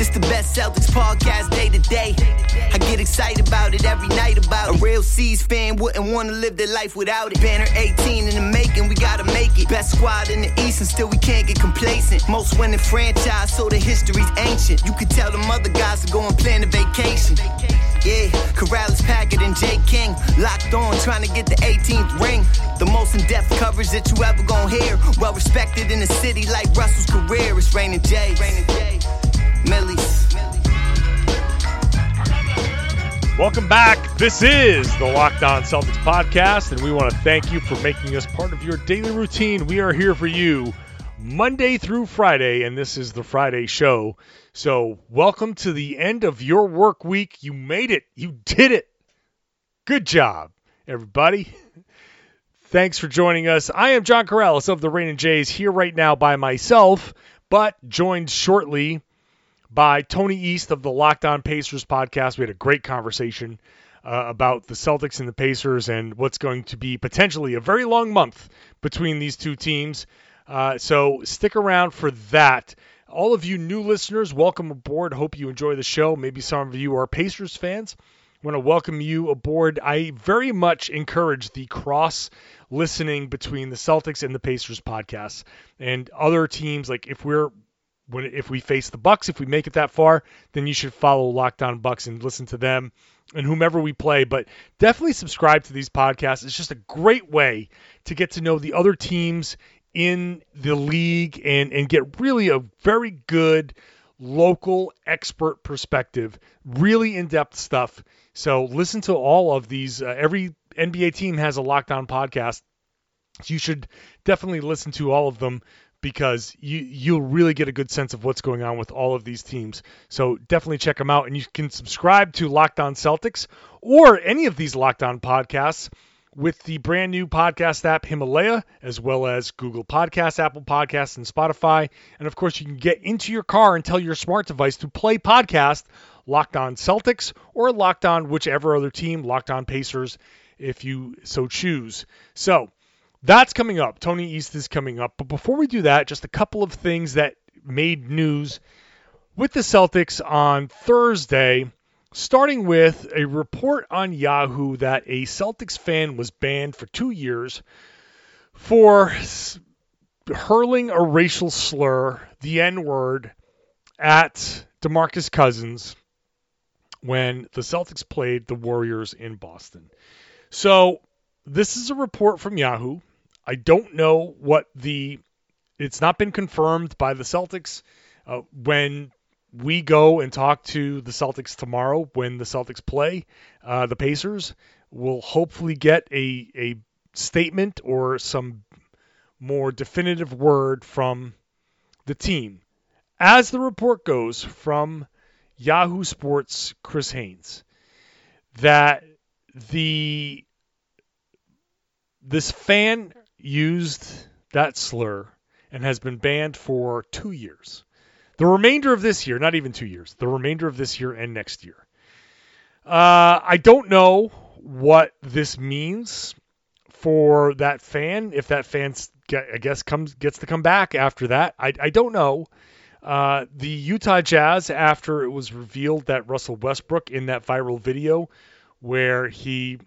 This the best Celtics podcast day to day. I get excited about it every night about it. A real C's fan wouldn't want to live their life without it. Banner 18 in the making, we gotta make it. Best squad in the East and still we can't get complacent. Most winning franchise, so the history's ancient. You could tell them other guys to go and plan a vacation. Yeah, Karalis, Packard, and Jay King locked on, trying to get the 18th ring. The most in-depth coverage that you ever gonna hear. Well respected in the city like Russell's career. It's Raining J. Millie's. Welcome back. This is the Locked On Celtics podcast, and we want to thank you for making us part of your daily routine. We are here for you Monday through Friday, and this is the Friday show. So, welcome to the end of your work week. You made it. You did it. Good job, everybody. Thanks for joining us. I am John Karalis of the Rain and Jays here right now by myself, but joined shortly by Tony East of the Locked On Pacers podcast. We had a great conversation uh, about the Celtics and the Pacers and what's going to be potentially a very long month between these two teams. Uh, so stick around for that. All of you new listeners, welcome aboard. Hope you enjoy the show. Maybe some of you are Pacers fans. I want to welcome you aboard. I very much encourage the cross listening between the Celtics and the Pacers podcasts and other teams. Like if we're if we face the Bucks, if we make it that far, then you should follow Locked On Bucks and listen to them and whomever we play. But definitely subscribe to these podcasts. It's just a great way to get to know the other teams in the league and and get really a very good local expert perspective, really in-depth stuff. So listen to all of these. Uh, every NBA team has a Locked On podcast. You should definitely listen to all of them because you you'll really get a good sense of what's going on with all of these teams. So definitely check them out, and you can subscribe to Locked On Celtics or any of these Locked On podcasts with the brand new podcast app Himalaya, as well as Google Podcasts, Apple Podcasts, and Spotify. And of course, you can get into your car and tell your smart device to play podcast Locked On Celtics or Locked On whichever other team, Locked On Pacers, if you so choose. So that's coming up. Tony East is coming up. But before we do that, just a couple of things that made news with the Celtics on Thursday, starting with a report on Yahoo that a Celtics fan was banned for two years for hurling a racial slur, the N word, at Demarcus Cousins when the Celtics played the Warriors in Boston. So, this is a report from Yahoo. I don't know what the. It's not been confirmed by the Celtics. Uh, when we go and talk to the Celtics tomorrow, when the Celtics play uh, the Pacers, we'll hopefully get a a statement or some more definitive word from the team. As the report goes from Yahoo Sports, Chris Haynes, that the this fan used that slur and has been banned for two years. The remainder of this year, not even two years, the remainder of this year and next year. Uh, I don't know what this means for that fan. If that fan, I guess, comes gets to come back after that, I, I don't know. Uh, the Utah Jazz, after it was revealed that Russell Westbrook in that viral video where he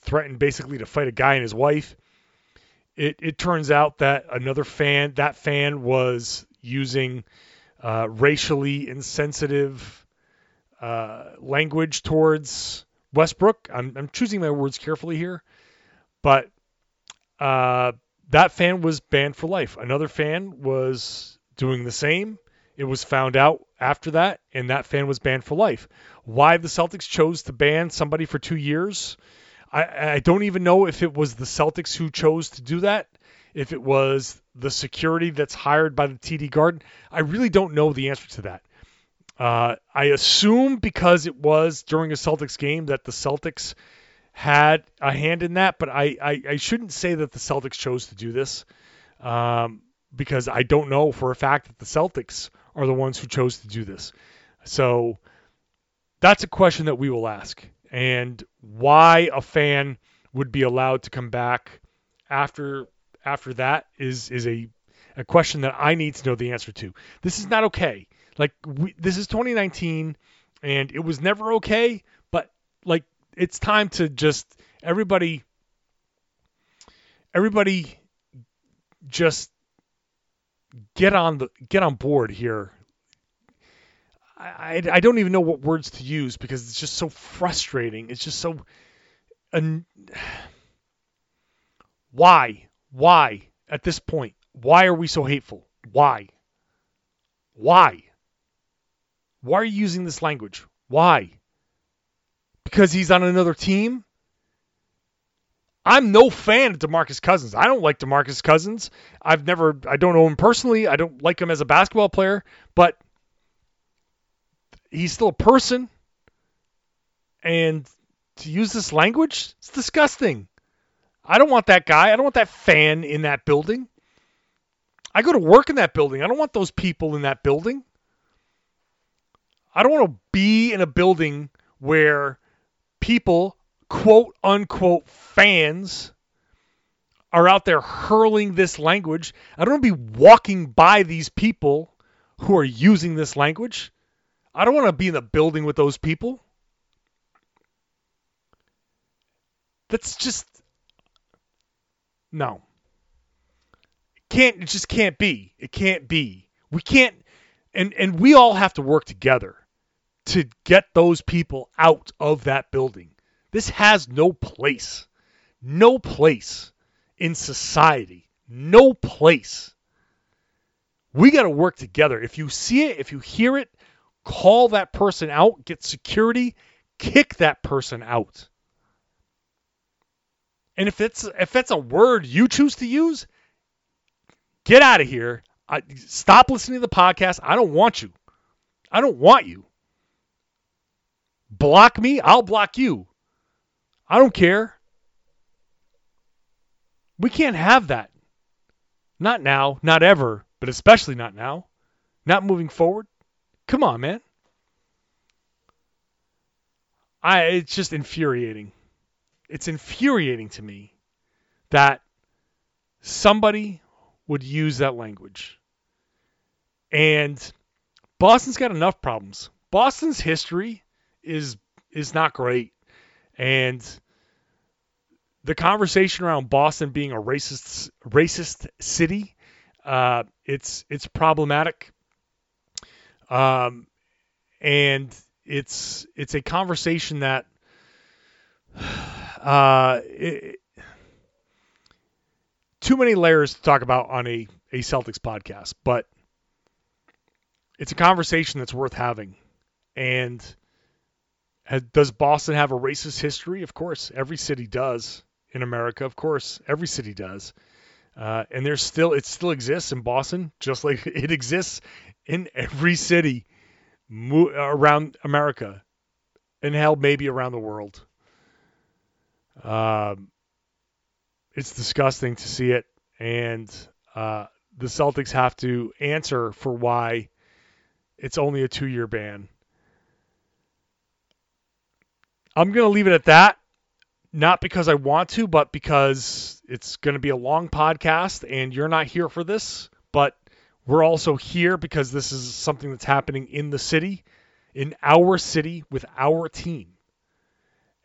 threatened basically to fight a guy and his wife, it, it turns out that another fan, that fan was using uh, racially insensitive uh, language towards Westbrook. I'm, I'm, choosing my words carefully here, but uh, that fan was banned for life. Another fan was doing the same. It was found out after that, and that fan was banned for life. Why the Celtics chose to ban somebody for two years? I, I don't even know if it was the Celtics who chose to do that, if it was the security that's hired by the TD Garden. I really don't know the answer to that. Uh, I assume because it was during a Celtics game that the Celtics had a hand in that, but I, I, I shouldn't say that the Celtics chose to do this um, because I don't know for a fact that the Celtics are the ones who chose to do this. So that's a question that we will ask. And why a fan would be allowed to come back after after that is is a a question that I need to know the answer to. This is not okay. Like we, this is 2019 and it was never okay, but like it's time to just everybody everybody just get on the get on board here. I, I don't even know what words to use because it's just so frustrating. It's just so. And why? Why at this point? Why are we so hateful? Why? Why? Why are you using this language? Why? Because he's on another team? I'm no fan of DeMarcus Cousins. I don't like DeMarcus Cousins. I've never I don't know him personally. I don't like him as a basketball player, but he's still a person. And to use this language, it's disgusting. I don't want that guy. I don't want that fan in that building. I go to work in that building. I don't want those people in that building. I don't want to be in a building where people, quote unquote, fans are out there hurling this language. I don't want to be walking by these people who are using this language. I don't want to be in the building with those people. That's just no. It can't it just can't be. It can't be. We can't and and we all have to work together to get those people out of that building. This has no place. No place in society. No place. We got to work together. If you see it, if you hear it, call that person out, get security, kick that person out. And if it's if it's a word you choose to use, get out of here. I, stop listening to the podcast. I don't want you. I don't want you. Block me, I'll block you. I don't care. We can't have that. Not now, not ever, but especially not now. Not moving forward. Come on, man. I it's just infuriating. It's infuriating to me that somebody would use that language. And Boston's got enough problems. Boston's history is is not great. And the conversation around Boston being a racist racist city, uh, it's it's problematic. Um, and it's it's a conversation that uh, it, too many layers to talk about on a, a Celtics podcast, but it's a conversation that's worth having. And has, does Boston have a racist history? Of course, every city does in America. Of course, every city does. Uh, and there's still it still exists in Boston, just like it exists in every city mo- around America, and hell, maybe around the world. Um, it's disgusting to see it, and uh, the Celtics have to answer for why it's only a two-year ban. I'm going to leave it at that. Not because I want to, but because it's going to be a long podcast and you're not here for this. But we're also here because this is something that's happening in the city, in our city, with our team.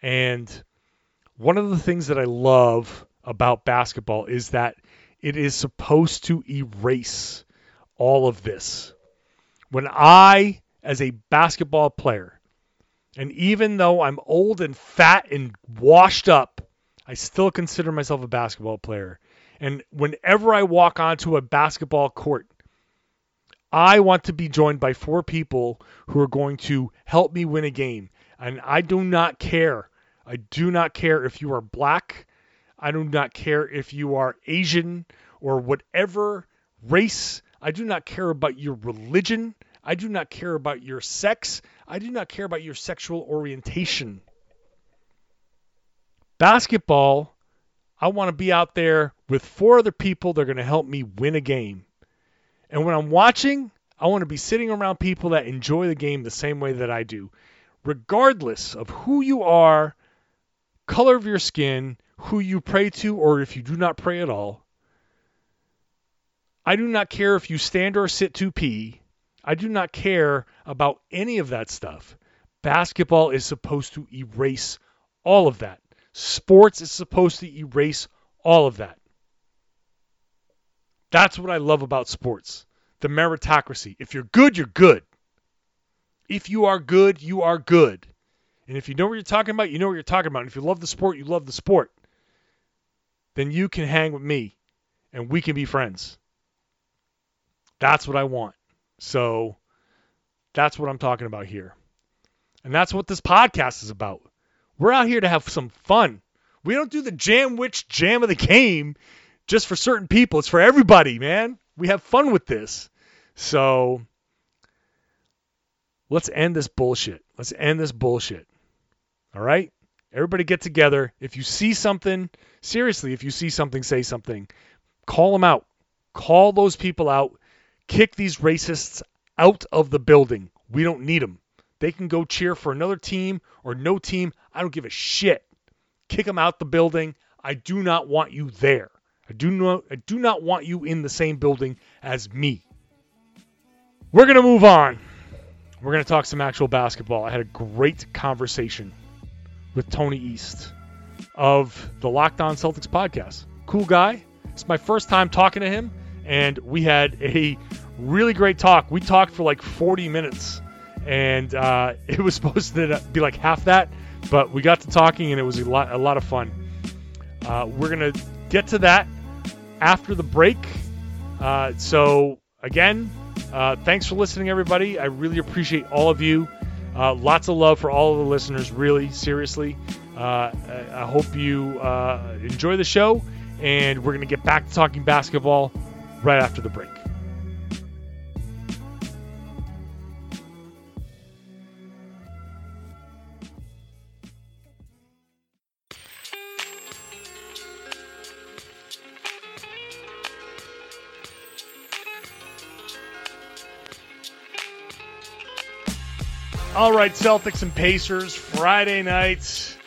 And one of the things that I love about basketball is that it is supposed to erase all of this. When I, as a basketball player, and even though I'm old and fat and washed up, I still consider myself a basketball player. And whenever I walk onto a basketball court, I want to be joined by four people who are going to help me win a game. And I do not care. I do not care if you are black. I do not care if you are Asian or whatever race. I do not care about your religion. I do not care about your sex. I do not care about your sexual orientation. Basketball, I want to be out there with four other people that are going to help me win a game. And when I'm watching, I want to be sitting around people that enjoy the game the same way that I do, regardless of who you are, color of your skin, who you pray to, or if you do not pray at all. I do not care if you stand or sit to pee. I do not care about any of that stuff. Basketball is supposed to erase all of that. Sports is supposed to erase all of that. That's what I love about sports the meritocracy. If you're good, you're good. If you are good, you are good. And if you know what you're talking about, you know what you're talking about. And if you love the sport, you love the sport. Then you can hang with me and we can be friends. That's what I want. So that's what I'm talking about here. And that's what this podcast is about. We're out here to have some fun. We don't do the jam which jam of the game just for certain people. It's for everybody, man. We have fun with this. So let's end this bullshit. Let's end this bullshit. All right? Everybody get together. If you see something, seriously, if you see something, say something. Call them out. Call those people out. Kick these racists out of the building. We don't need them. They can go cheer for another team or no team. I don't give a shit. Kick them out the building. I do not want you there. I do not I do not want you in the same building as me. We're going to move on. We're going to talk some actual basketball. I had a great conversation with Tony East of the Locked On Celtics podcast. Cool guy. It's my first time talking to him, and we had a really great talk. We talked for like 40 minutes, and uh, it was supposed to be like half that, but we got to talking, and it was a lot, a lot of fun. Uh, we're gonna get to that after the break. Uh, so again, uh, thanks for listening, everybody. I really appreciate all of you. Uh, lots of love for all of the listeners, really, seriously. Uh, I hope you enjoy the show, and we're to get back to talking basketball right after the break. All right, Celtics and Pacers, Friday night.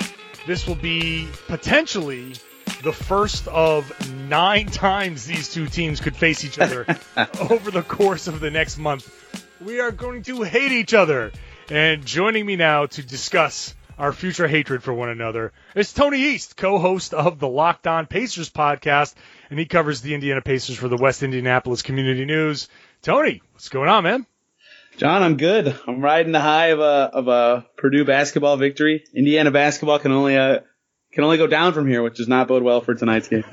This will be potentially the first of nine times these two teams could face each other over the course of the next month. We are going to hate each other. And joining me now to discuss our future hatred for one another is Tony East, co-host of the Locked On Pacers podcast, and he covers the Indiana Pacers for the West Indianapolis Community News. Tony, what's going on, man? John, I'm good. I'm riding the high of a of a Purdue basketball victory. Indiana basketball can only uh, can only go down from here, which does not bode well for tonight's game.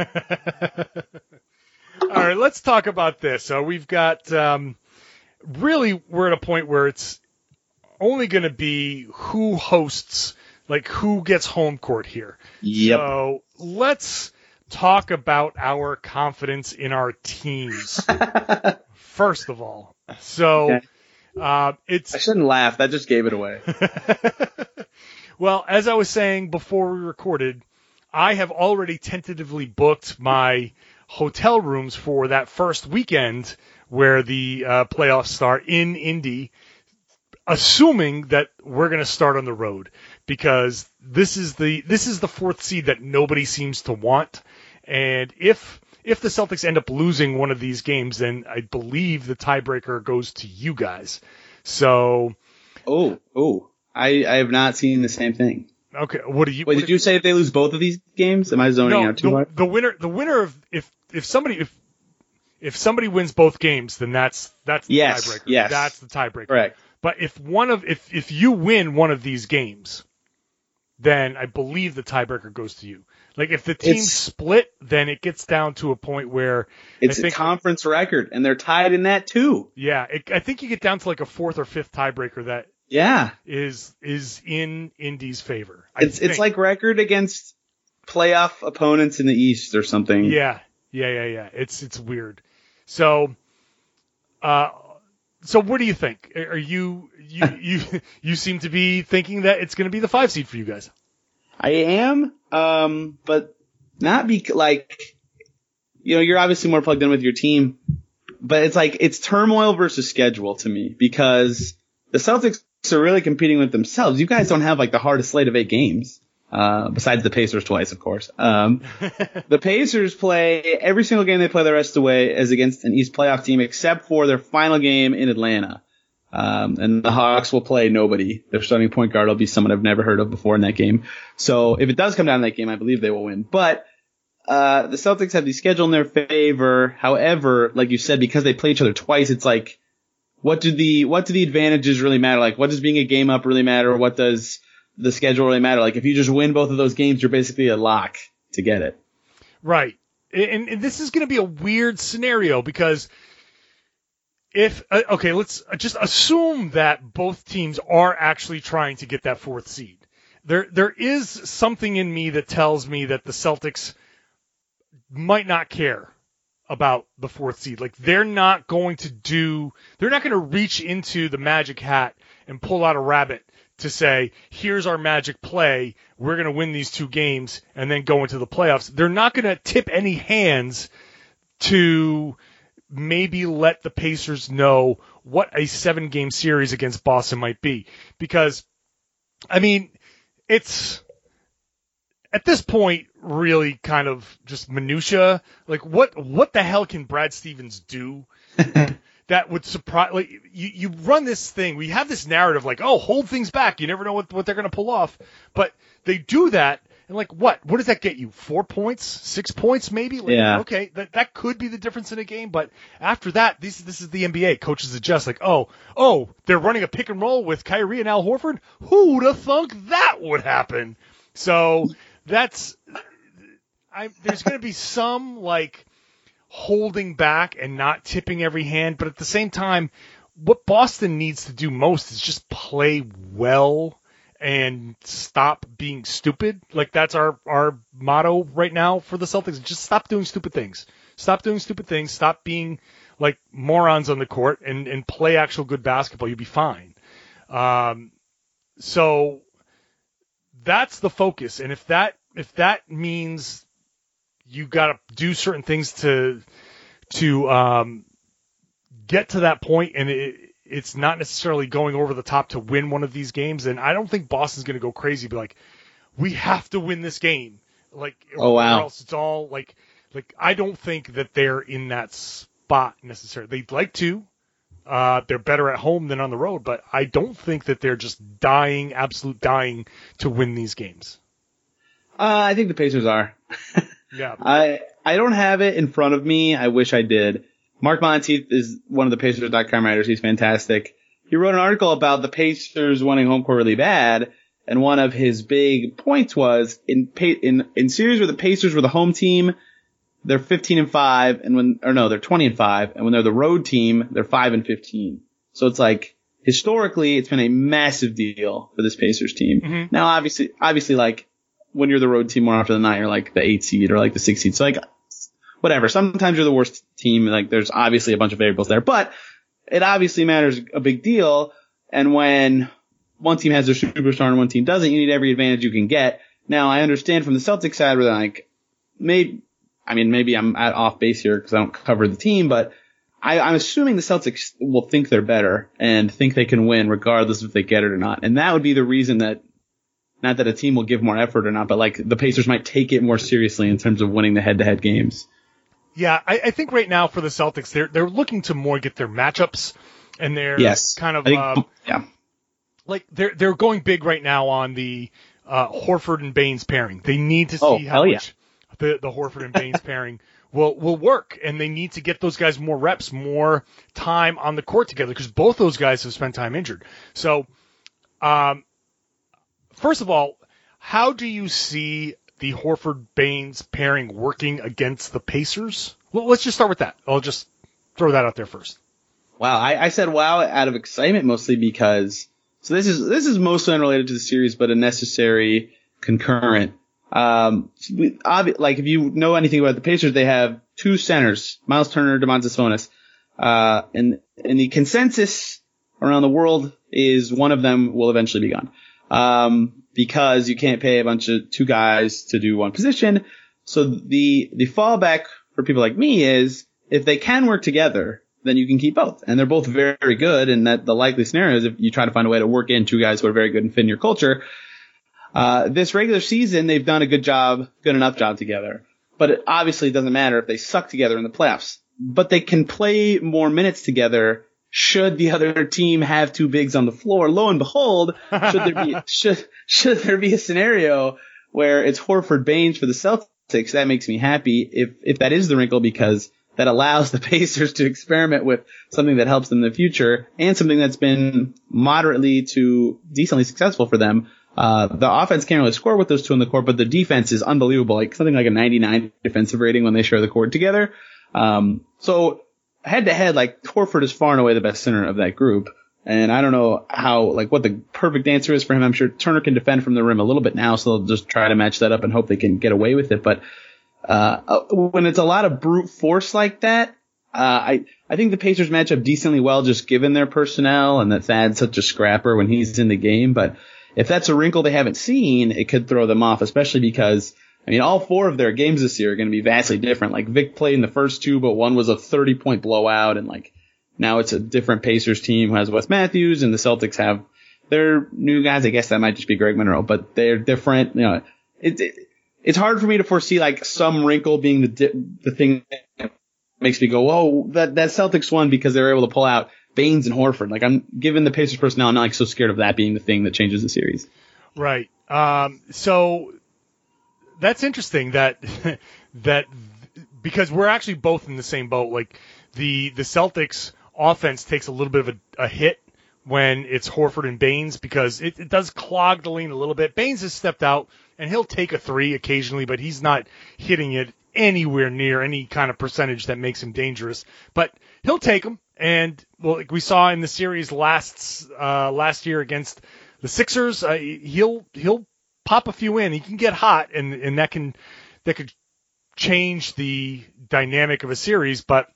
All right, let's talk about this. So we've got um, really we're at a point where it's only going to be who hosts, like who gets home court here. Yep. So let's talk about our confidence in our teams. First of all, so. Okay. Uh, it's I shouldn't laugh. That just gave it away. well, as I was saying before we recorded, I have already tentatively booked my hotel rooms for that first weekend where the uh, playoffs start in Indy, assuming that we're going to start on the road because this is the this is the fourth seed that nobody seems to want, and if if the Celtics end up losing one of these games, then I believe the tiebreaker goes to you guys. So, oh, oh, I I have not seen the same thing. Okay, what do you? Wait, did you say if they lose both of these games? Am I zoning no, out too the, much? the winner, the winner of if if somebody if if somebody wins both games, then that's that's the Yes, tiebreaker. yes. that's the tiebreaker. Correct. But if one of if if you win one of these games, then I believe the tiebreaker goes to you. Like if the teams It's- split, then it gets down to a point where It's I think a conference record, and they're tied in that too. yeah, it, I think you get down to like a fourth or fifth tiebreaker that Yeah, is is in Indy's favor. I it's it's like record against playoff opponents in the East or something. Yeah, yeah, yeah, yeah. It's it's weird. So, uh, so what do you think? Are you you you you seem to be thinking that it's going to be the five seed for you guys? I am, um, but not be like, you know, you're obviously more plugged in with your team, but it's like it's turmoil versus schedule to me because the Celtics are really competing with themselves. You guys don't have like the hardest slate of eight games. Uh, besides the Pacers twice, of course. Um, the Pacers play every single game they play the rest of the way is against an East playoff team except for their final game in Atlanta. Um, and the Hawks will play nobody. Their starting point guard will be someone I've never heard of before in that game. So if it does come down to that game, I believe they will win. But uh, the Celtics have the schedule in their favor. However, like you said, because they play each other twice, it's like, what do the what do the advantages really matter? Like, what does being a game up really matter? What does the schedule really matter? Like, if you just win both of those games, you're basically a lock to get it. Right. And, and this is going to be a weird scenario because if uh, okay, let's just assume that both teams are actually trying to get that fourth seed. There there is something in me that tells me that the Celtics might not care about the fourth seed. Like they're not going to do, they're not going to reach into the magic hat and pull out a rabbit to say, here's our magic play. We're going to win these two games and then go into the playoffs. They're not going to tip any hands to maybe let the Pacers know what a seven game series against Boston might be. Because, I mean, it's, at this point, really kind of just minutia. Like, what what the hell can Brad Stevens do that would surprise? Like, you you run this thing. We have this narrative, like, oh, hold things back. You never know what what they're going to pull off. But they do that, and like, what? What does that get you? Four points, six points, maybe? Like, Yeah. Okay, that that could be the difference in a game. But after that, this this is the NBA. Coaches adjust. Like, oh, oh, they're running a pick and roll with Kyrie and Al Horford. Who'd have thunk that would happen? So that's I, there's going to be some like holding back and not tipping every hand, but at the same time, what Boston needs to do most is just play well and stop being stupid. Like that's our our motto right now for the Celtics. Just stop doing stupid things. Stop doing stupid things. Stop being like morons on the court and and play actual good basketball. You'll be fine. Um, so that's the focus. And if that if that means you got to do certain things to to um, get to that point, and it, it's not necessarily going over the top to win one of these games, then I don't think Boston's going to go crazy. Be like, we have to win this game. Like, Oh, wow. Or else it's all like like I don't think that they're in that spot necessarily. They'd like to. Uh, they're better at home than on the road, but I don't think that they're just dying, absolute dying to win these games. Uh, I think the Pacers are. Yeah. I I don't have it in front of me. I wish I did. Mark Monteith is one of the Pacers.com writers. He's fantastic. He wrote an article about the Pacers wanting home court really bad, and one of his big points was in in in series where the Pacers were the home team, they're 15 and five, and when or no, they're 20 and five, and when they're the road team, they're five and 15. So it's like historically, it's been a massive deal for this Pacers team. Mhm. Now, obviously, obviously, like when you're the road team more often than not, you're like the eight seed or like the six seed. So like, whatever. Sometimes you're the worst team. Like there's obviously a bunch of variables there, but it obviously matters a big deal. And when one team has their superstar and one team doesn't, you need every advantage you can get. Now I understand from the Celtics side where they're like, maybe, I mean, maybe I'm at off base here because I don't cover the team, but I, I'm assuming the Celtics will think they're better and think they can win regardless if they get it or not. And that would be the reason that not that a team will give more effort or not, but like the Pacers might take it more seriously in terms of winning the head-to-head games. Yeah, I, I think right now for the Celtics, they're they're looking to more get their matchups, and they're Yes, kind of think, um, yeah, like they're they're going big right now on the uh, Horford and Baynes pairing. They need to see Oh, how hell yeah. The the Horford and Baynes pairing will will work, and they need to get those guys more reps, more time on the court together because both those guys have spent time injured. So, um, first of all, how do you see the Horford Baynes pairing working against the Pacers? Well, let's just start with that. I'll just throw that out there first. Wow, I, I said wow out of excitement mostly because so this is this is mostly unrelated to the series, but a necessary concurrent. Um, obvi- like if you know anything about the Pacers, they have two centers, Miles Turner, Domantas Sabonis, uh, and and the consensus around the world is one of them will eventually be gone. um, because you can't pay a bunch of two guys to do one position. So the the fallback for people like me is if they can work together, then you can keep both, and they're both very, very good. And that the likely scenario is if you try to find a way to work in two guys who are very good and fit in your culture. Uh, this regular season, they've done a good job, good enough job together. But it obviously doesn't matter if they suck together in the playoffs. But they can play more minutes together should the other team have two bigs on the floor. Lo and behold, should there be should should there be a scenario where it's Horford Baynes for the Celtics, that makes me happy if if that is the wrinkle because that allows the Pacers to experiment with something that helps them in the future and something that's been moderately to decently successful for them. Uh, the offense can't really score with those two on the court, but the defense is unbelievable. Like something like a 99 defensive rating when they share the court together. Um, so head to head, like Horford is far and away the best center of that group. And I don't know how, like, what the perfect answer is for him. I'm sure Turner can defend from the rim a little bit now, so they'll just try to match that up and hope they can get away with it. But uh, uh, when it's a lot of brute force like that, uh, I I think the Pacers match up decently well, just given their personnel and that Thad's such a scrapper when he's in the game. But if that's a wrinkle they haven't seen, it could throw them off, especially because I mean all four of their games this year are going to be vastly different. Like Vic played in the first two, but one was a 30 point blowout, and like now it's a different Pacers team who has Wes Matthews, and the Celtics have their new guys. I guess that might just be Greg Monroe, but they're different. You know, it, it it's hard for me to foresee like some wrinkle being the di- the thing that makes me go, oh, that that Celtics won because they were able to pull out Baynes and Horford. Like I'm given the Pacers personnel, I'm not like so scared of that being the thing that changes the series. Right. Um, so that's interesting that that because we're actually both in the same boat. Like the the Celtics offense takes a little bit of a, a hit when it's Horford and Baynes because it, it does clog the lane a little bit. Baynes has stepped out and he'll take a three occasionally, but he's not hitting it anywhere near any kind of percentage that makes him dangerous. But he'll take them, and well, like we saw in the series last uh, last year against the Sixers, uh, he'll he'll pop a few in. He can get hot, and and that can that could change the dynamic of a series, but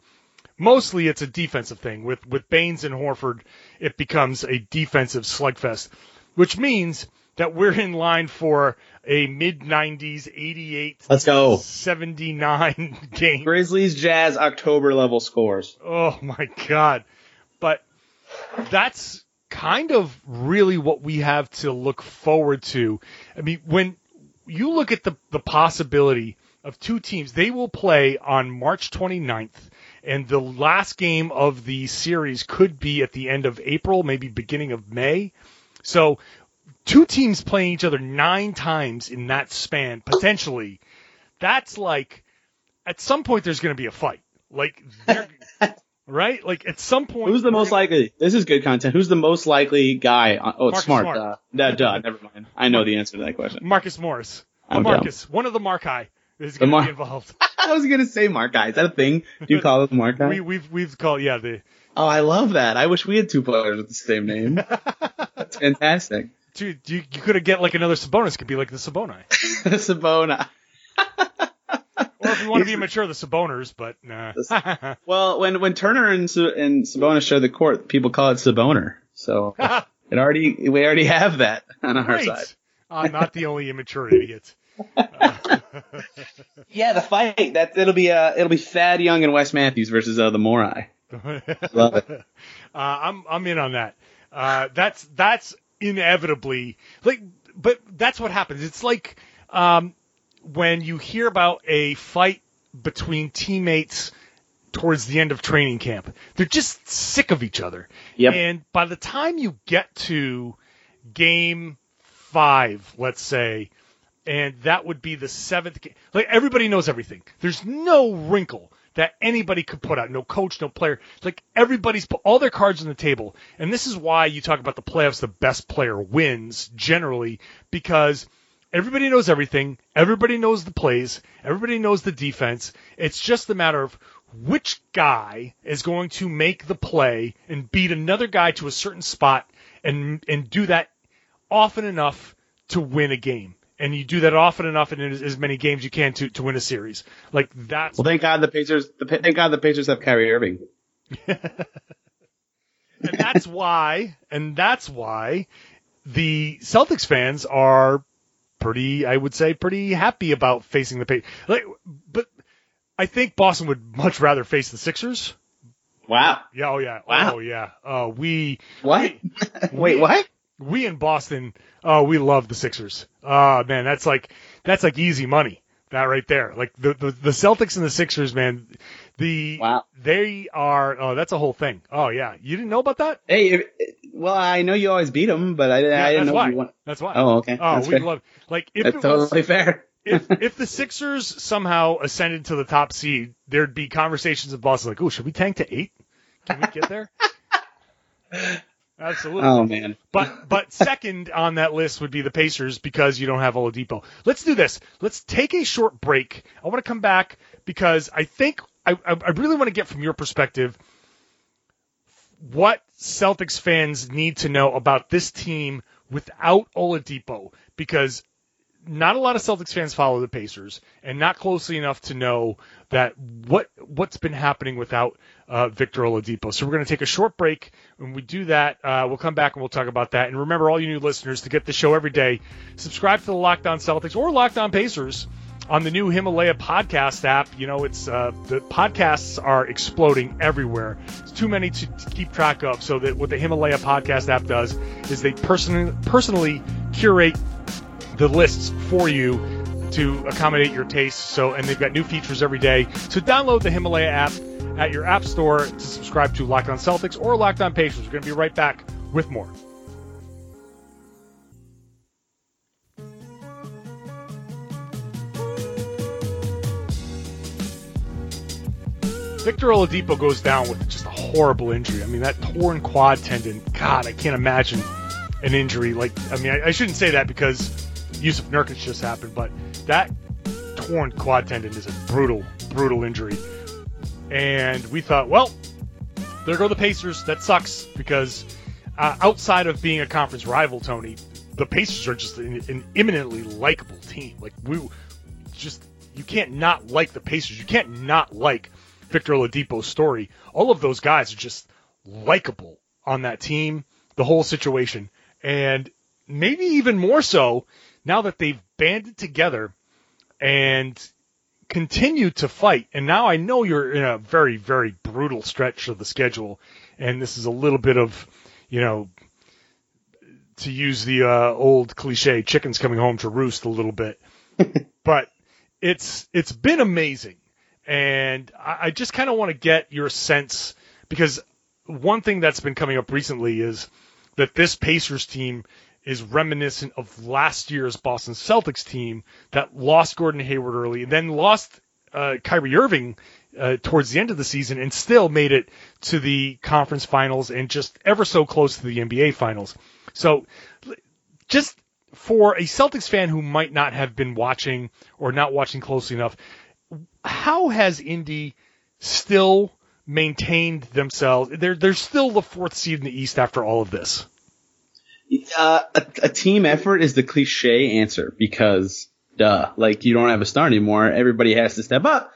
mostly it's a defensive thing. With with Baynes and Horford, it becomes a defensive slugfest, which means that we're in line for a mid 90s 88 Let's go. 79 game. Grizzlies Jazz October level scores. Oh my god. But that's kind of really what we have to look forward to. I mean, when you look at the the possibility of two teams, they will play on March 29th and the last game of the series could be at the end of April, maybe beginning of May. So two teams playing each other nine times in that span, potentially, that's like, at some point there's going to be a fight. Like, right? Like, at some point. Who's the most likely? This is good content. Who's the most likely guy? On, oh, it's Marcus smart. Smart. Uh, duh, duh, never mind. I know the answer to that question. Marcus Morris. I'm Marcus, one of the Marki is going to Mar- be involved. I was gonna say Mark guy. Is that a thing? Do you call it Mark guy? We, we've we've called yeah the oh, I love that. I wish we had two players with the same name. That's fantastic. Dude you, you could have get like another Sabonis could be like the Saboni, Sabona. or if you want to be mature, the Saboners, but nah. Well, when when Turner and and Sabonis share the court, people call it Saboner. So it already we already have that on our Great. side. I'm not the only immature idiot. Yeah, the fight that it'll be uh it'll be Thad Young and Wes Matthews versus uh, the Morai. Love it. Uh, I'm I'm in on that. Uh, that's that's inevitably like, but that's what happens. It's like um, when you hear about a fight between teammates towards the end of training camp. They're just sick of each other. Yep. And by the time you get to game five, let's say, and that would be the seventh game. Like everybody knows everything. There's no wrinkle that anybody could put out. No coach, no player. It's like everybody's put all their cards on the table. And this is why you talk about the playoffs, the best player wins generally, because everybody knows everything. Everybody knows the plays. Everybody knows the defense. It's just a matter of which guy is going to make the play and beat another guy to a certain spot and and do that often enough to win a game. And you do that often enough in as, as many games you can to, to win a series. Like that's Well, thank God the Pacers. The, thank God the Pacers have Kyrie Irving. and that's why and that's why the Celtics fans are pretty, I would say, pretty happy about facing the Pacers. Like, but I think Boston would much rather face the Sixers. Wow. Yeah, oh yeah, Wow. oh yeah. Uh, we What? Wait, what? We in Boston, oh, we love the Sixers. Oh man, that's like that's like easy money. That right there, like the the, the Celtics and the Sixers, man. The Wow. they are. Oh, that's a whole thing. Oh yeah, you didn't know about that? Hey, if, well, I know you always beat them, but I, Yeah, I didn't that's know why. you won. That's why. Oh, okay. Oh, That's we fair. love like if That's it was, totally fair. if if the Sixers somehow ascended to the top seed, there'd be conversations in Boston like, oh, should we tank to eight? Can we get there? Absolutely. Oh man. But but second on that list would be the Pacers because you don't have Oladipo. Let's do this. Let's take a short break. I want to come back because I think I, I I really want to get from your perspective what Celtics fans need to know about this team without Oladipo because not a lot of Celtics fans follow the Pacers and not closely enough to know that what what's been happening without uh, Victor Oladipo. So we're going to take a short break. When we do that, uh, we'll come back and we'll talk about that. And remember, all you new listeners, to get the show every day, subscribe to the Locked On Celtics or Locked On Pacers on the new Himalaya podcast app. You know, it's uh, the podcasts are exploding everywhere. It's too many to, to keep track of. So that what the Himalaya podcast app does is they personally personally curate the lists for you to accommodate your tastes. So, and they've got new features every day. So, download the Himalaya app at your app store to subscribe to Locked On Celtics or Locked On Pacers. We're going to be right back with more. Victor Oladipo goes down with just a horrible injury. I mean, that torn quad tendon. God, I can't imagine an injury like. I mean, I, I shouldn't say that because Jusuf Nurkic just happened, but that torn quad tendon is a brutal, brutal injury. And we thought, well, there go the Pacers. That sucks because uh, outside of being a conference rival, Tony, the Pacers are just an, an eminently likable team. Like we just you can't not like the Pacers. You can't not like Victor Oladipo's story. All of those guys are just likable on that team, the whole situation, and maybe even more so now that they've banded together and continue to fight. And now I know you're in a very, very brutal stretch of the schedule, and this is a little bit of, you know, to use the uh, old cliche, chickens coming home to roost a little bit. but it's it's been amazing, and I, I just kind of want to get your sense because one thing that's been coming up recently is that this Pacers team is reminiscent of last year's Boston Celtics team that lost Gordon Hayward early and then lost uh, Kyrie Irving uh, towards the end of the season and still made it to the conference finals and just ever so close to the NBA finals. So just for a Celtics fan who might not have been watching or not watching closely enough, how has Indy still maintained themselves? They're they're still the fourth seed in the East after all of this. Uh, a, a team effort is the cliche answer because, duh, like you don't have a star anymore. Everybody has to step up.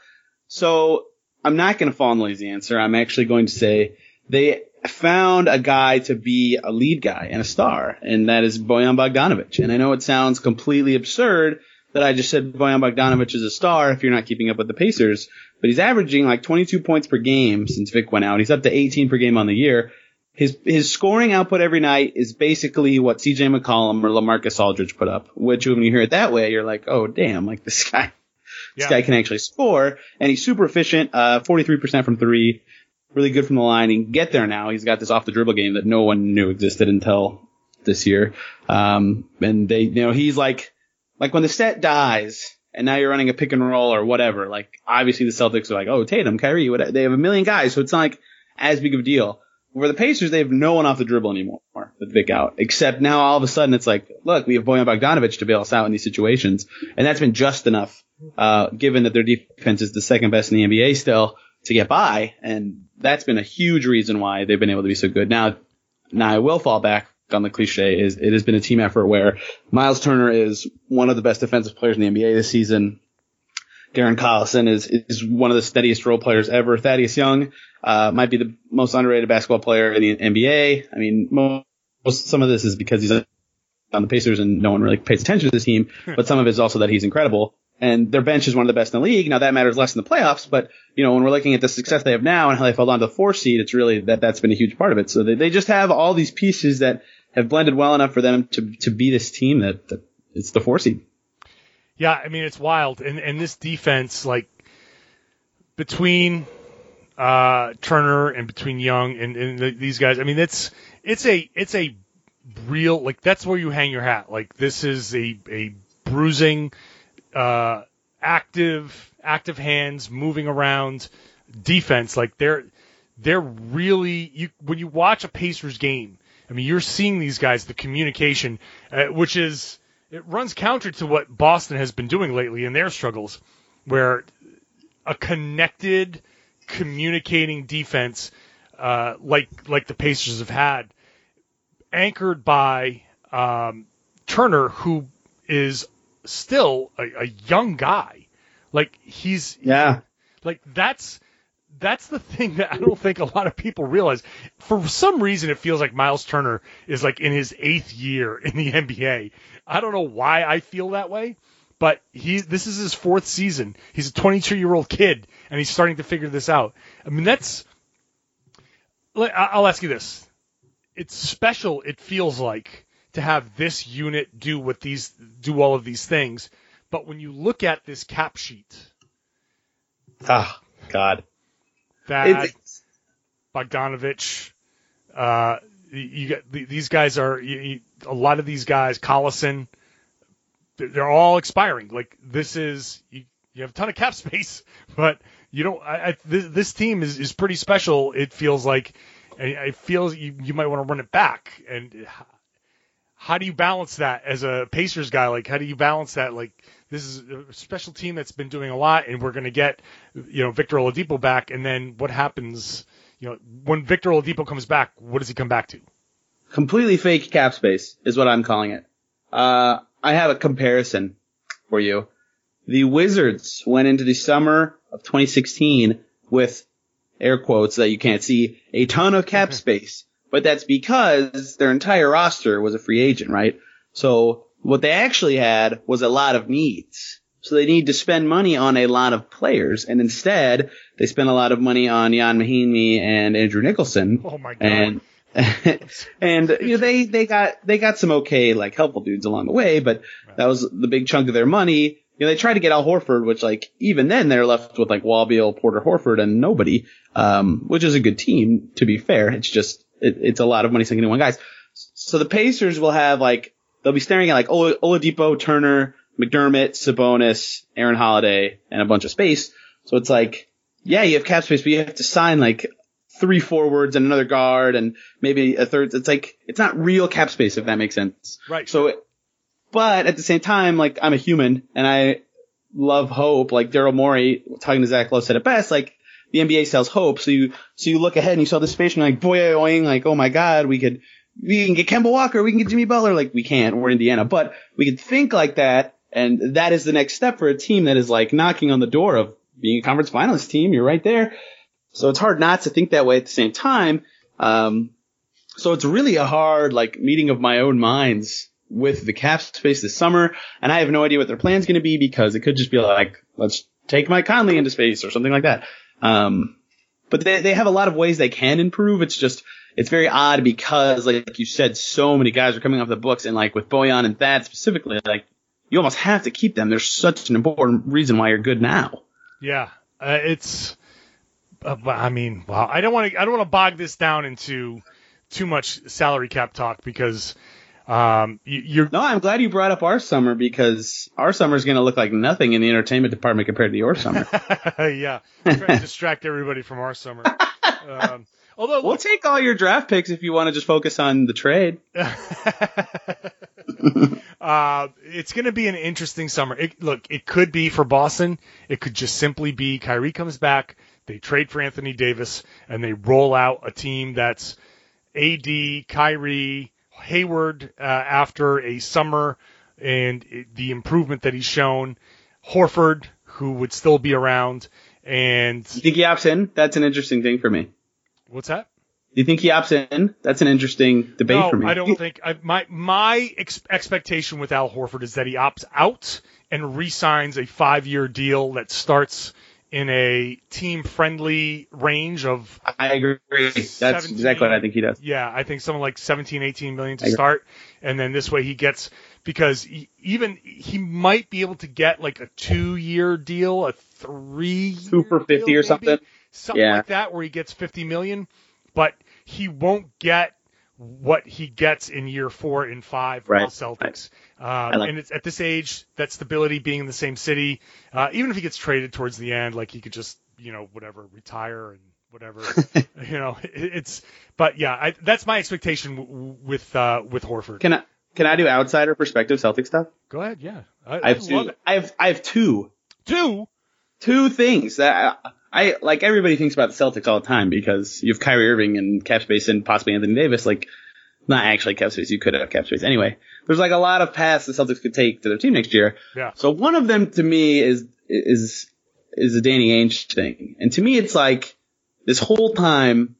So I'm not going to fall in the lazy answer. I'm actually going to say they found a guy to be a lead guy and a star, and that is Bojan Bogdanovic. And I know it sounds completely absurd that I just said Bojan Bogdanovic is a star if you're not keeping up with the Pacers, but he's averaging like 22 points per game since Vic went out. He's up to 18 per game on the year. His his scoring output every night is basically what CJ McCollum or LaMarcus Aldridge put up. Which when you hear it that way, you're like, oh damn, like this guy, this Yeah. guy can actually score, and he's super efficient. Uh, 43% from three, really good from the line. He can get there now. He's got this off the dribble game that no one knew existed until this year. Um, and they, you know, he's like, like when the set dies. And now you're running a pick and roll or whatever. Like obviously the Celtics are like, oh Tatum, Kyrie, what? They have a million guys, so it's not like as big of a deal. Where the Pacers, they have no one off the dribble anymore with Vic out. Except now all of a sudden it's like, look, we have Bojan Bogdanovic to bail us out in these situations. And that's been just enough, uh, given that their defense is the second best in the NBA still to get by. And that's been a huge reason why they've been able to be so good. Now, now I will fall back on the cliche is it has been a team effort where Miles Turner is one of the best defensive players in the NBA this season. Darren Collison is, is one of the steadiest role players ever. Thaddeus Young, uh, might be the most underrated basketball player in the NBA. I mean, most, some of this is because he's on the Pacers and no one really pays attention to this team. but some of it is also that he's incredible. And their bench is one of the best in the league. Now that matters less in the playoffs, but you know when we're looking at the success they have now and how they fell down to the four seed, it's really that that's been a huge part of it. So they, they just have all these pieces that have blended well enough for them to to be this team that, that it's the four seed. Yeah, I mean it's wild, and and this defense like between uh, Turner and between Young and, and the, these guys. I mean, it's it's a it's a real like that's where you hang your hat. Like this is a a bruising, uh, active active hands moving around defense. Like they're they're really you when you watch a Pacers game. I mean, you're seeing these guys the communication, uh, which is it runs counter to what Boston has been doing lately in their struggles, where a connected, communicating defense uh, like like the Pacers have had, anchored by um, Turner, who is still a, a young guy. Like he's Yeah. like that's that's the thing that I don't think a lot of people realize. For some reason, it feels like Miles Turner is like in his eighth year in the NBA. I don't know why I feel that way, but he this is his fourth season. He's a 22 year old kid, and he's starting to figure this out. I mean, that's. I'll ask you this: It's special. It feels like to have this unit do what these do all of these things, but when you look at this cap sheet, Ah, God. that It's, Bogdanovich. Uh, you get these guys are you, a lot of these guys. Collison, they're all expiring. Like this is you, you have a ton of cap space, but you don't. I, I, this, this team is, is pretty special. It feels like, it feels you, you might want to run it back. And how do you balance that as a Pacers guy? Like how do you balance that? Like this is a special team that's been doing a lot, and we're going to get you know Victor Oladipo back, and then what happens? You know, when Victor Oladipo comes back, what does he come back to? completely fake cap space is what I'm calling it. Uh, I have a comparison for you. The Wizards went into the summer of 2016 with air quotes that you can't see a ton of cap space, but that's because their entire roster was a free agent, right? So what they actually had was a lot of needs. So they need to spend money on a lot of players, and instead they spend a lot of money on Ian Mahinmi and Andrew Nicholson. Oh my god! And and you know they they got they got some okay like helpful dudes along the way, but that was the big chunk of their money. You know they tried to get Al Horford, which like even then they're left with like Wabiel, Porter, Horford, and nobody, um, which is a good team to be fair. It's just it, it's a lot of money sinking in one guys. So the Pacers will have like they'll be staring at like Oladipo, Turner, McDermott, Sabonis, Aaron Holiday, and a bunch of space. So it's like yeah, you have cap space, but you have to sign like three forwards and another guard and maybe a third. It's like it's not real cap space if that makes sense. right. So, but at the same time, like I'm a human and I love hope. Like Daryl Morey talking to Zach Lowe said it best. Like the NBA sells hope. So you so you look ahead and you saw this space and you're like boy, oh, oing, like oh my god, we could we can get Kemba Walker, we can get Jimmy Butler. Like we can't. We're Indiana, but we could think like that. And that is the next step for a team that is like knocking on the door of being a conference finalist team. You're right there. So it's hard not to think that way at the same time. Um, so it's really a hard like meeting of my own minds with the cap space this summer, and I have no idea what their plan's going to be because it could just be like, let's take Mike Conley into space or something like that. Um, but they they have a lot of ways they can improve. It's just it's very odd because like you said, so many guys are coming off the books, and like with Bojan and Thad specifically, like you almost have to keep them. They're such an important reason why you're good now. Yeah, uh, it's. Uh, I mean, wow. I don't want to. I don't want to bog this down into too much salary cap talk because um, you, you're. No, I'm glad you brought up our summer because our summer is going to look like nothing in the entertainment department compared to your summer. yeah, trying to distract everybody from our summer. Um, although, we'll take all your draft picks if you want to just focus on the trade. uh, it's going to be an interesting summer. It, look, it could be for Boston. It could just simply be Kyrie comes back, they trade for Anthony Davis, and they roll out a team that's AD, Kyrie, Hayward uh, after a summer and it, the improvement that he's shown, Horford, who would still be around, and You think he opts in? That's an interesting thing for me. What's that? Do you think he opts in? That's an interesting debate no, for me. I don't think I, my my ex- expectation with Al Horford is that he opts out and re-signs a five-year deal that starts in a team-friendly range of I agree. That's exactly what I think he does. yeah, I think something like 17, 18 million to start, and then this way he gets because he, even he might be able to get like a two-year deal, a three Two for 50 or something. Something Yeah. like that, where he gets 50 million, but he won't get what he gets in year four and five Right. the Celtics. Um, like and it's at this age, that stability, being in the same city, uh, even if he gets traded towards the end, like he could just, you know, whatever, retire and whatever, you know, it, it's. But yeah, I, that's my expectation w- with uh, with Horford. Can I can I do outsider perspective Celtic stuff? Go ahead, yeah, I, I I have love two. I have I have two Two, two things that I, like. Everybody thinks about the Celtics all the time because you have Kyrie Irving and cap space and possibly Anthony Davis. Like, not actually cap space. You could have cap space anyway. There's like a lot of paths the Celtics could take to their team next year. yeah, So one of them to me is is is the Danny Ainge thing, and to me it's like this whole time,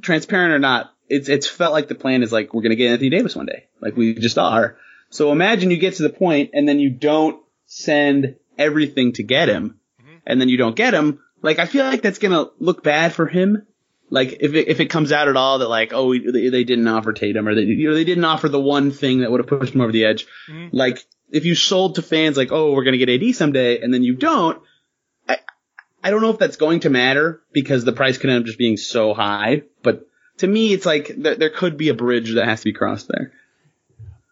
transparent or not, it's it's felt like the plan is like we're gonna get Anthony Davis one day, like we just are. So imagine you get to the point and then you don't send everything to get him, mm-hmm. and then you don't get him. Like I feel like that's gonna look bad for him. Like if it, if it comes out at all that like oh they, they didn't offer Tatum or they you know they didn't offer the one thing that would have pushed him over the edge. Like if you sold to fans like oh we're gonna get AD someday and then you don't, I I don't know if that's going to matter because the price could end up just being so high. But to me it's like there, there could be a bridge that has to be crossed there.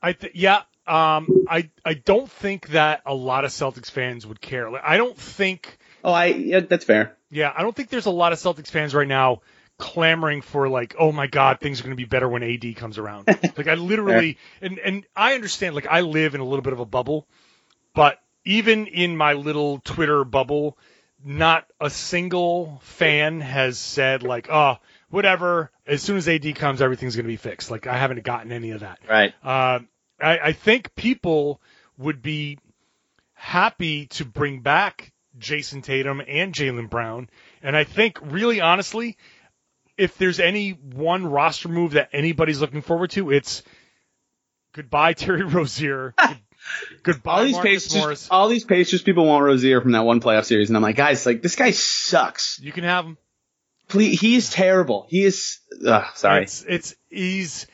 I th- yeah. Um, I I don't think that a lot of Celtics fans would care. Like, I don't think. Oh I yeah, that's fair. Yeah, I don't think there's a lot of Celtics fans right now clamoring for like, oh my god, things are going to be better when AD comes around. like I literally, and and I understand. Like I live in a little bit of a bubble, but even in my little Twitter bubble, not a single fan has said like, oh, whatever. As soon as AD comes, everything's going to be fixed. Like I haven't gotten any of that. Right. Uh, I, I think people would be happy to bring back Jayson Tatum and Jaylen Brown. And I think, really honestly, if there's any one roster move that anybody's looking forward to, it's goodbye Terry Rozier. goodbye All these Marcus Pacers, Morris. all these Pacers people want Rozier from that one playoff series, and I'm like, guys, like this guy sucks. You can have him. Please, he is terrible. He is. Ugh, sorry. It's it's he's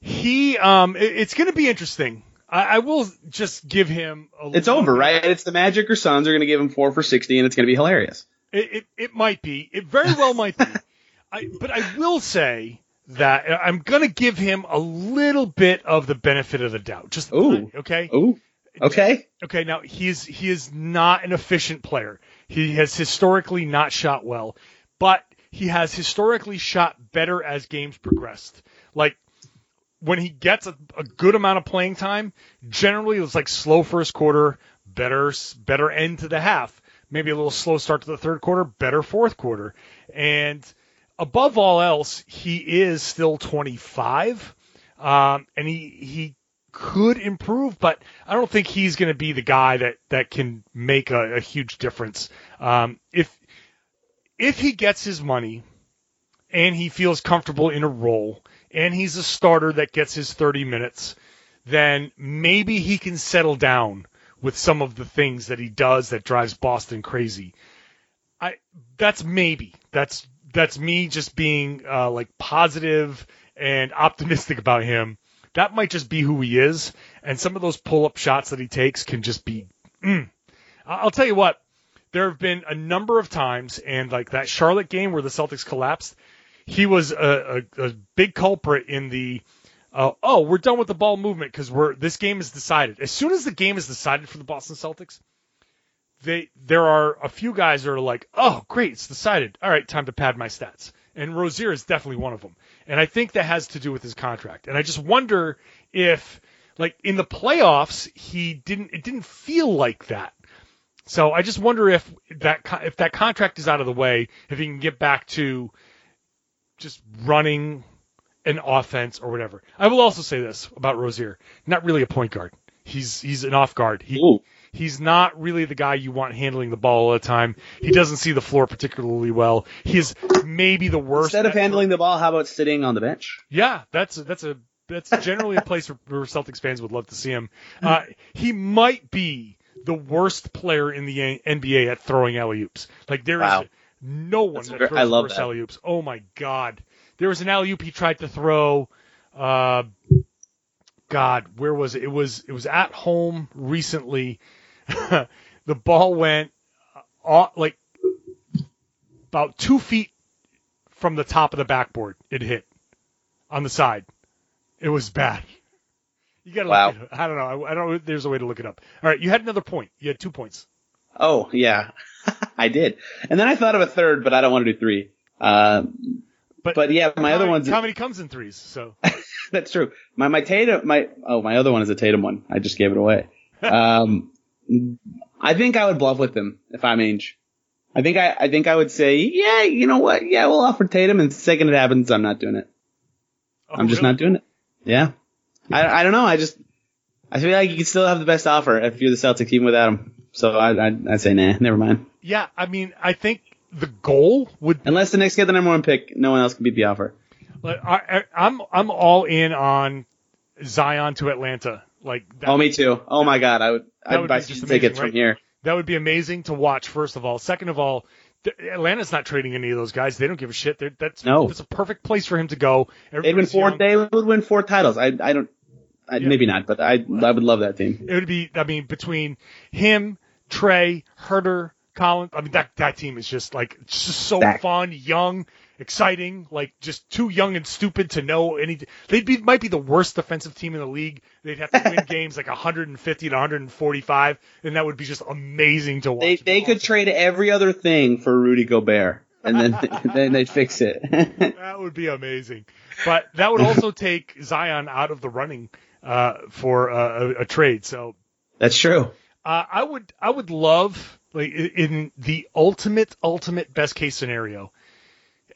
he um it- it's going to be interesting. I, I will just give him. A little. It's over, bit- right? It's the Magic or Suns are going to give him four for sixty, and it's going to be hilarious. It, it, it might be. It very well might be. I, but I will say that uh, I'm going to give him a little bit of the benefit of the doubt. Just Ooh. tiny, okay. Ooh, okay. Okay. Now he's he is not an efficient player. He has historically not shot well, but he has historically shot better as games progressed. Like when he gets a, a good amount of playing time, generally it's like slow first quarter, better better end to the half, maybe a little slow start to the third quarter, better fourth quarter, and above all else, he is still 25, um, and he he could improve, but I don't think he's going to be the guy that that can make a, a huge difference. Um, if if he gets his money and he feels comfortable in a role and he's a starter that gets his 30 minutes, then maybe he can settle down with some of the things that he does that drives Boston crazy. I that's maybe. That's that's me just being uh, like positive and optimistic about him. That might just be who he is, and some of those pull-up shots that he takes can just be. Mm. I'll tell you what. There have been a number of times, and like that Charlotte game where the Celtics collapsed, he was a, a, a big culprit in the. Uh, oh, we're done with the ball movement because we're this game is decided. As soon as the game is decided for the Boston Celtics, they there are a few guys that are like, oh, great, it's decided. All right, time to pad my stats. And Rozier is definitely one of them. And I think that has to do with his contract. And I just wonder if, like, in the playoffs, he didn't. It didn't feel like that. So I just wonder if that if that contract is out of the way, if he can get back to just running an offense or whatever. I will also say this about Rozier: not really a point guard. He's he's an off guard. He Ooh. He's not really the guy you want handling the ball all the time. He doesn't see the floor particularly well. He's maybe the worst. Instead of at- handling the ball, how about sitting on the bench? yeah, that's that's a that's generally a place where, where Celtics fans would love to see him. Uh, he might be the worst player in the NBA at throwing alley oops. Like there is Wow. No one ver- throws I love alley oops. Oh my god, there was an alley oop he tried to throw. Uh, God, where was it? It was it was at home recently. the ball went uh, like about two feet from the top of the backboard. It hit on the side. It was bad. You gotta Wow. look it up. I don't know. I, I don't. There's a way to look it up. All right, you had another point. You had two points. Oh yeah, I did. And then I thought of a third, but I don't want to do three. Uh, But but yeah, my other one's comedy comes in threes. So that's true. My my Tatum my oh my other one is a Tatum one. I just gave it away. Um, I think I would bluff with him if I'm Ainge. I think I I think I would say yeah, you know what? Yeah, we'll offer Tatum, and the second it happens, I'm not doing it. Oh, I'm just really? not doing it. Yeah. I I don't know. I just I feel like you can still have the best offer if you're the Celtics even without him. So I I I'd say nah, never mind. Yeah, I mean, I think the goal would. Unless the Knicks get the number one pick, no one else can beat the offer. I, I, I'm I'm all in on Zion to Atlanta. Like that, Oh, me too. Oh my God, I would I'd would buy just season tickets amazing, from here. that would be amazing to watch. First of all, second of all, Atlanta's not trading any of those guys. They don't give a shit. They're, that's No. That's a perfect place for him to go. They'd win four. young. They would win four titles. I I don't. I, Yeah. Maybe not, but I I would love that team. It would be. I mean, between him, Trae, Huerter, Collins. I mean, that that team is just like just so Stacked. fun, young, exciting. Like just too young and stupid to know anything. They'd be might be the worst defensive team in the league. They'd have to win games like 150 to 145, and that would be just amazing to watch. They they could trade every other thing for Rudy Gobert, and then then they fix it. That would be amazing. But that would also take Zion out of the running uh, for uh, a, a trade. So That's true. Uh, I would I would love like in the ultimate ultimate best case scenario.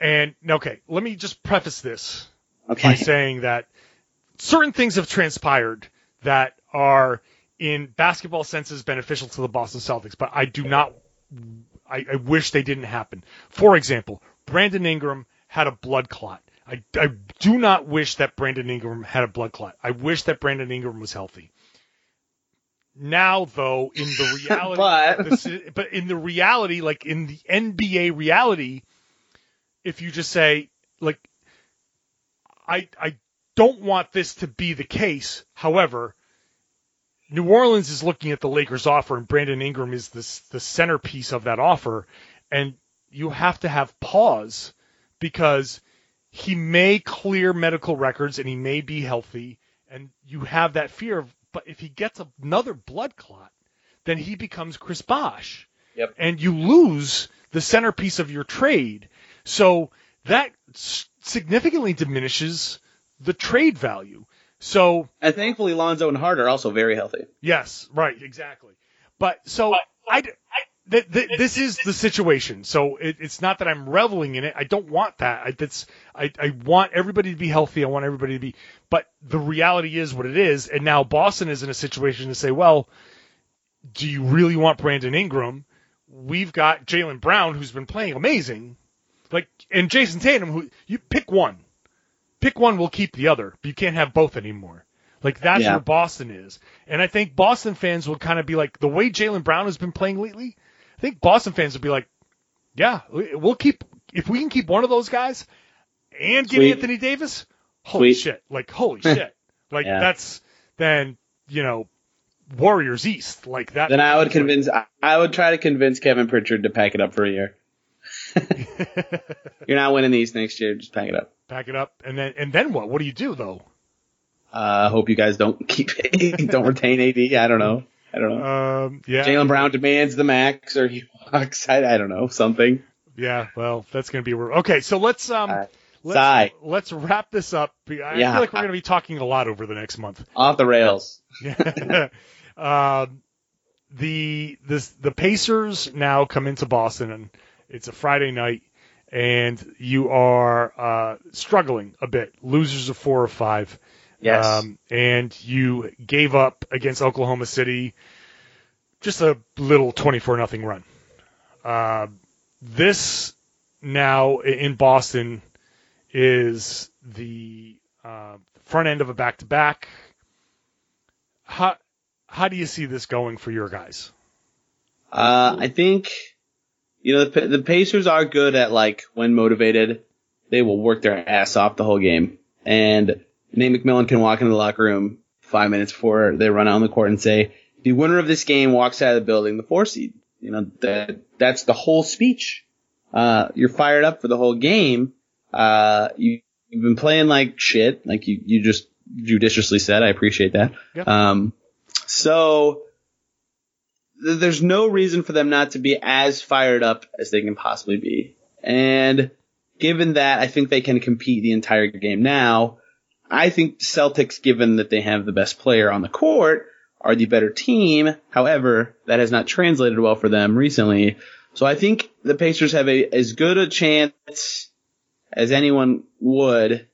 And okay, let me just preface this by saying that certain things have transpired that are in basketball senses beneficial to the Boston Celtics, but I do not I, I wish they didn't happen. For example, Brandon Ingram had a blood clot. I, I do not wish that Brandon Ingram had a blood clot. I wish that Brandon Ingram was healthy. Now, though, in the reality, But- the si- but in the reality, like in the NBA reality, if you just say, like, I I don't want this to be the case. However, New Orleans is looking at the Lakers offer, and Brandon Ingram is the the centerpiece of that offer, and you have to have pause because he may clear medical records and he may be healthy, and you have that fear of. But if he gets another blood clot, then he becomes Chris Bosh, Yep. and you lose the centerpiece of your trade. So that significantly diminishes the trade value. So And thankfully, Lonzo and Hart are also very healthy. Yes, right, exactly. But so I, th- th- this is the situation. So it, it's not that I'm reveling in it. I don't want that. I, that's I, I want everybody to be healthy. I want everybody to be. But the reality is what it is. And now Boston is in a situation to say, well, do you really want Brandon Ingram? We've got Jaylen Brown, who's been playing amazing, like, and Jayson Tatum, who you pick one, pick one, we'll keep the other. But you can't have both anymore. Like that's Yeah. where Boston is, and I think Boston fans will kind of be like the way Jaylen Brown has been playing lately. I think Boston fans would be like, yeah, we- we'll keep if we can keep one of those guys and get Sweet. Anthony Davis. Holy Sweet. shit! Like holy shit! Like Yeah. that's then you know Warriors East like that. Then I would convince. I- I would try to convince Kevin Pritchard to pack it up for a year. You're not winning these next year. Just pack it up. pack it up and then and then what? What do you do though? Uh, hope you guys don't keep don't retain AD. I don't know. I don't know. Um, yeah, Jaylen Brown demands the max, or he walks. I, I don't know something. yeah. Well, that's gonna be okay. So let's um. Uh, Let's, Sigh. let's wrap this up. I Yeah. feel like we're going to be talking a lot over the next month. Off the rails. um, the this the Pacers now come into Boston and it's a Friday night and you are uh, struggling a bit, losers of four or five. Yes. Um, and you gave up against Oklahoma City just a little 24 nothing run. Uh, this now in Boston is the uh, front end of a back to back. How how do you see this going for your guys? Uh, I think, you know, the, the Pacers are good at like when motivated, they will work their ass off the whole game. And Nate McMillan can walk into the locker room five minutes before they run out on the court and say, the winner of this game walks out of the building the four seed. You know, that, that's the whole speech. Uh, you're fired up for the whole game. Uh, you, you've been playing like shit, like you, you just judiciously said. I appreciate that. Yeah. Um, so th- there's no reason for them not to be as fired up as they can possibly be. And given that, I think they can compete the entire game now. I think the Celtics, given that they have the best player on the court, are the better team. However, that has not translated well for them recently. So I think the Pacers have a as good a chance as anyone would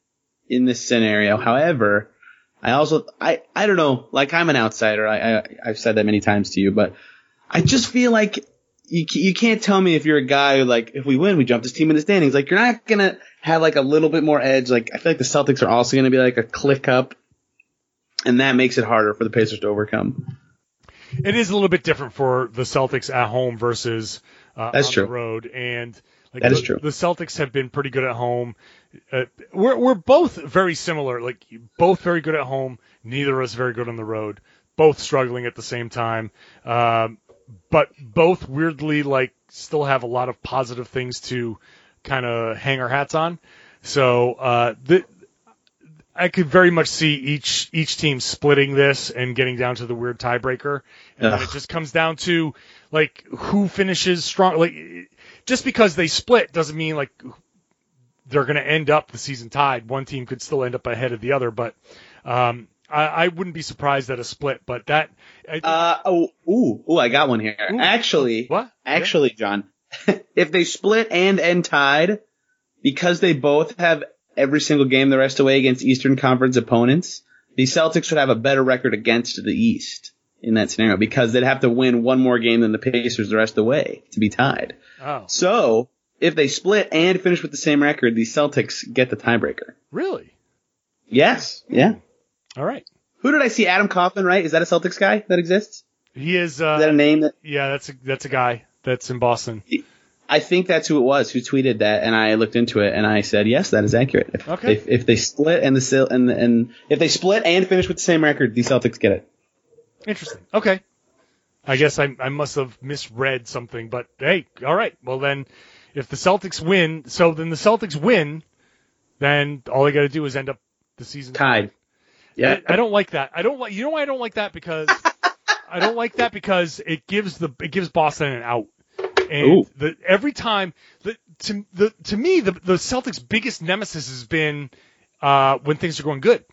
in this scenario. However, I also I I don't know. Like I'm an outsider. I, I I've said that many times to you, but I just feel like you you can't tell me if you're a guy who like if we win we jump this team in the standings. Like you're not gonna have like a little bit more edge. Like I feel like the Celtics are also gonna be like a click up, and that makes it harder for the Pacers to overcome. It is a little bit different for the Celtics at home versus uh, That's on true. the road, and like That the, is true. The Celtics have been pretty good at home. Uh, we're we're both very similar. Like both very good at home. Neither of us very good on the road. Both struggling at the same time. Um, but both weirdly like still have a lot of positive things to kind of hang our hats on. So uh, the, I could very much see each each team splitting this and getting down to the weird tiebreaker, and then it just comes down to like who finishes strong. Like just because they split doesn't mean like they're going to end up the season tied. One team could still end up ahead of the other, but um, I, I wouldn't be surprised at a split. But that I, Uh oh ooh ooh I got one here. Ooh. Actually, what Actually, John, if they split and end tied, because they both have every single game the rest of the way against Eastern Conference opponents, the Celtics would have a better record against the East in that scenario because they'd have to win one more game than the Pacers the rest of the way to be tied. oh So if they split and finish with the same record, the Celtics get the tiebreaker. really? Yes. Yeah. All right. Who did I see? Adam Kaufman, right? Is that a Celtics guy that exists? He is. Is that a Uh, name that yeah, that's a that's a guy that's in Boston. I think that's who it was who tweeted that, and I looked into it and I said, yes, that is accurate. If, Okay. If, if they split and the and and if they split and finish with the same record, the Celtics get it. Interesting. Okay. I guess I, I must have misread something, but hey, all right. Well then, if the Celtics win, so then the Celtics win, then all they got to do is end up the season Tied. Yeah. I, I don't like that. I don't like. You know why I don't like that? Because I don't like that because it gives the it gives Boston an out. And Ooh. the every time the to the to me the the Celtics' biggest nemesis has been uh, when things are going good.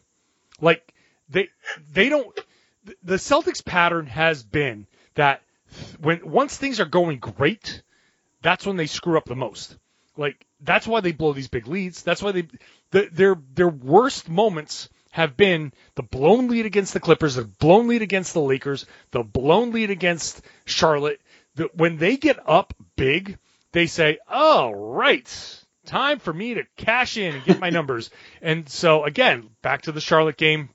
Like they they don't the- the Celtics pattern has been that when once things are going great, that's when they screw up the most. Like that's why they blow these big leads. That's why they the, their their worst moments have been the blown lead against the Clippers, the blown lead against the Lakers, the blown lead against Charlotte. The, when they get up big, they say, "Oh, right, time for me to cash in and get my numbers." and so again, back to the Charlotte game,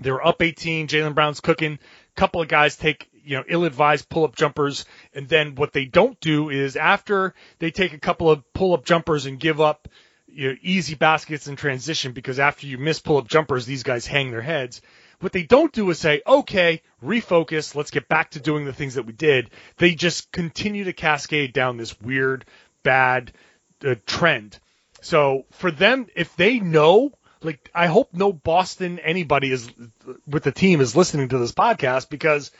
they were up 18. Jaylen Brown's cooking. A couple of guys take you know ill-advised pull-up jumpers, and then what they don't do is after they take a couple of pull-up jumpers and give up you know, easy baskets in transition because after you miss pull-up jumpers, these guys hang their heads. What they don't do is say, okay, refocus, let's get back to doing the things that we did. They just continue to cascade down this weird, bad uh, trend. So for them, if they know, like, I hope no Boston anybody is with the team is listening to this podcast because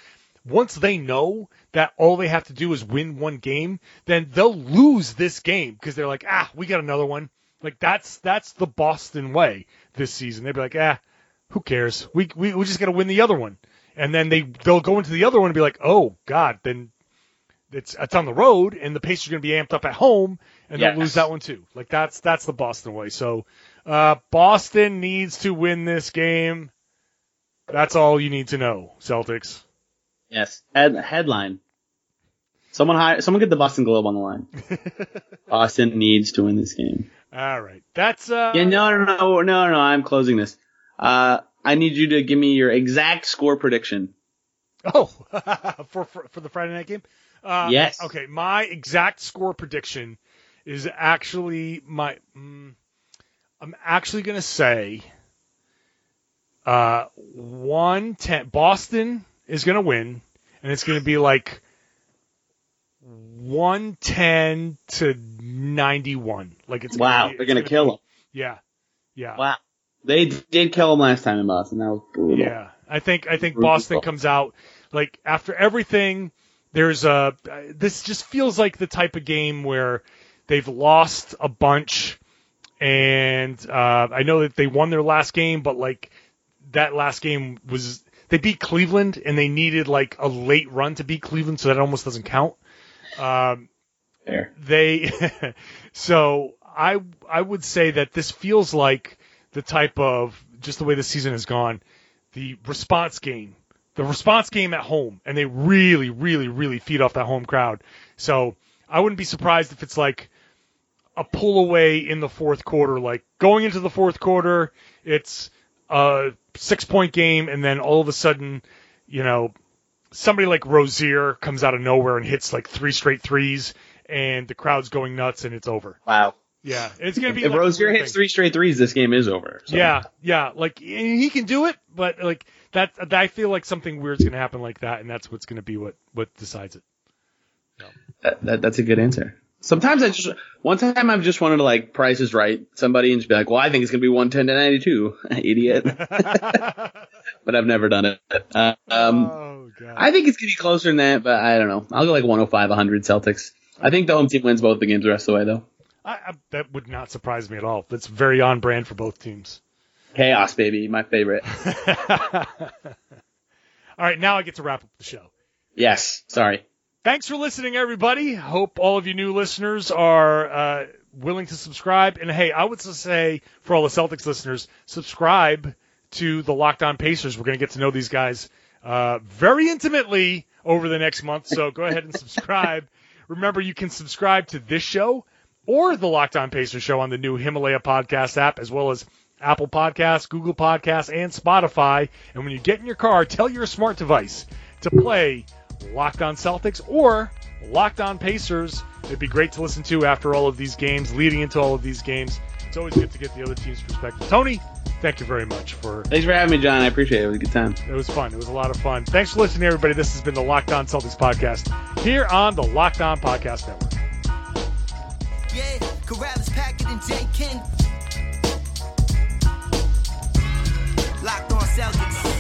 once they know that all they have to do is win one game, then they'll lose this game because they're like, ah, we got another one. Like that's that's the Boston way this season. They'd be like, ah, who cares? We we, we just got to win the other one, and then they they'll go into the other one and be like, oh God, then it's it's on the road, and the Pacers are going to be amped up at home, and Yes. they'll lose that one too. Like that's that's the Boston way. So uh, Boston needs to win this game. That's all you need to know, Celtics. Yes. Head, headline. Someone hire, someone get the Boston Globe on the line. Boston needs to win this game. All right. That's uh Yeah, no, no, no, no, no. I'm closing this. Uh, I need you to give me your exact score prediction. Oh, for, for for the Friday night game. Uh, Yes. Okay, my exact score prediction is actually my. Mm, I'm actually gonna say. Uh, one ten. Boston is gonna win, and it's gonna be like. 110 to 91. Like it's Wow, gonna be, they're it's gonna kill be- him. Yeah. Yeah. Wow. They did kill him last time in Boston. That was brutal. Yeah, I think I think Brutal. Boston comes out like after everything. There's a this just feels like the type of game where they've lost a bunch, and uh, I know that they won their last game, but like that last game was they beat Cleveland and they needed like a late run to beat Cleveland, so that almost doesn't count. Um, they so I I would say that this feels like the type of just the way the season has gone, the response game, the response game at home, and they really, really, really feed off that home crowd. So I wouldn't be surprised if it's like a pull away in the fourth quarter, like going into the fourth quarter, it's a six point game, and then all of a sudden, you know, somebody like Rozier comes out of nowhere and hits like three straight threes, and the crowd's going nuts, and it's over. Wow. Yeah, it's gonna be. If like Rozier hits three straight threes, this game is over. So. Yeah, yeah, like he can do it, but like that, I feel like something weird's gonna happen like that, and that's what's gonna be what what decides it. That, that, that's a good answer. Sometimes I just, one time I've just wanted to like Price is Right somebody and just be like, well, I think it's going to be 110 to 92. Idiot. but I've never done it. Um, oh god. I think it's going to be closer than that, but I don't know. I'll go like 105, 100 Celtics. I think the home team wins both the games the rest of the way though. I, I, that would not surprise me at all. That's very on brand for both teams. Chaos, baby. My favorite. all right, now I get to wrap up the show. Yes. Sorry. Thanks for listening, everybody. Hope all of you new listeners are uh, willing to subscribe. And hey, I would say for all the Celtics listeners, subscribe to the Locked On Pacers. We're going to get to know these guys uh, very intimately over the next month. So go ahead and subscribe. Remember, you can subscribe to this show or the Locked On Pacers show on the new Himalaya podcast app, as well as Apple Podcasts, Google Podcasts, and Spotify. And when you get in your car, tell your smart device to play Locked On Celtics or Locked On Pacers. It'd be great to listen to after all of these games, leading into all of these games. It's always good to get the other team's perspective. Tony, thank you very much for Thanks for having me, John. I appreciate it. It was a good time. it was fun. It was a lot of fun. Thanks for listening, everybody. This has been the Locked On Celtics podcast here on the Locked On Podcast Network. Yeah, Karalis, Packard, and J. King. Locked on Celtics.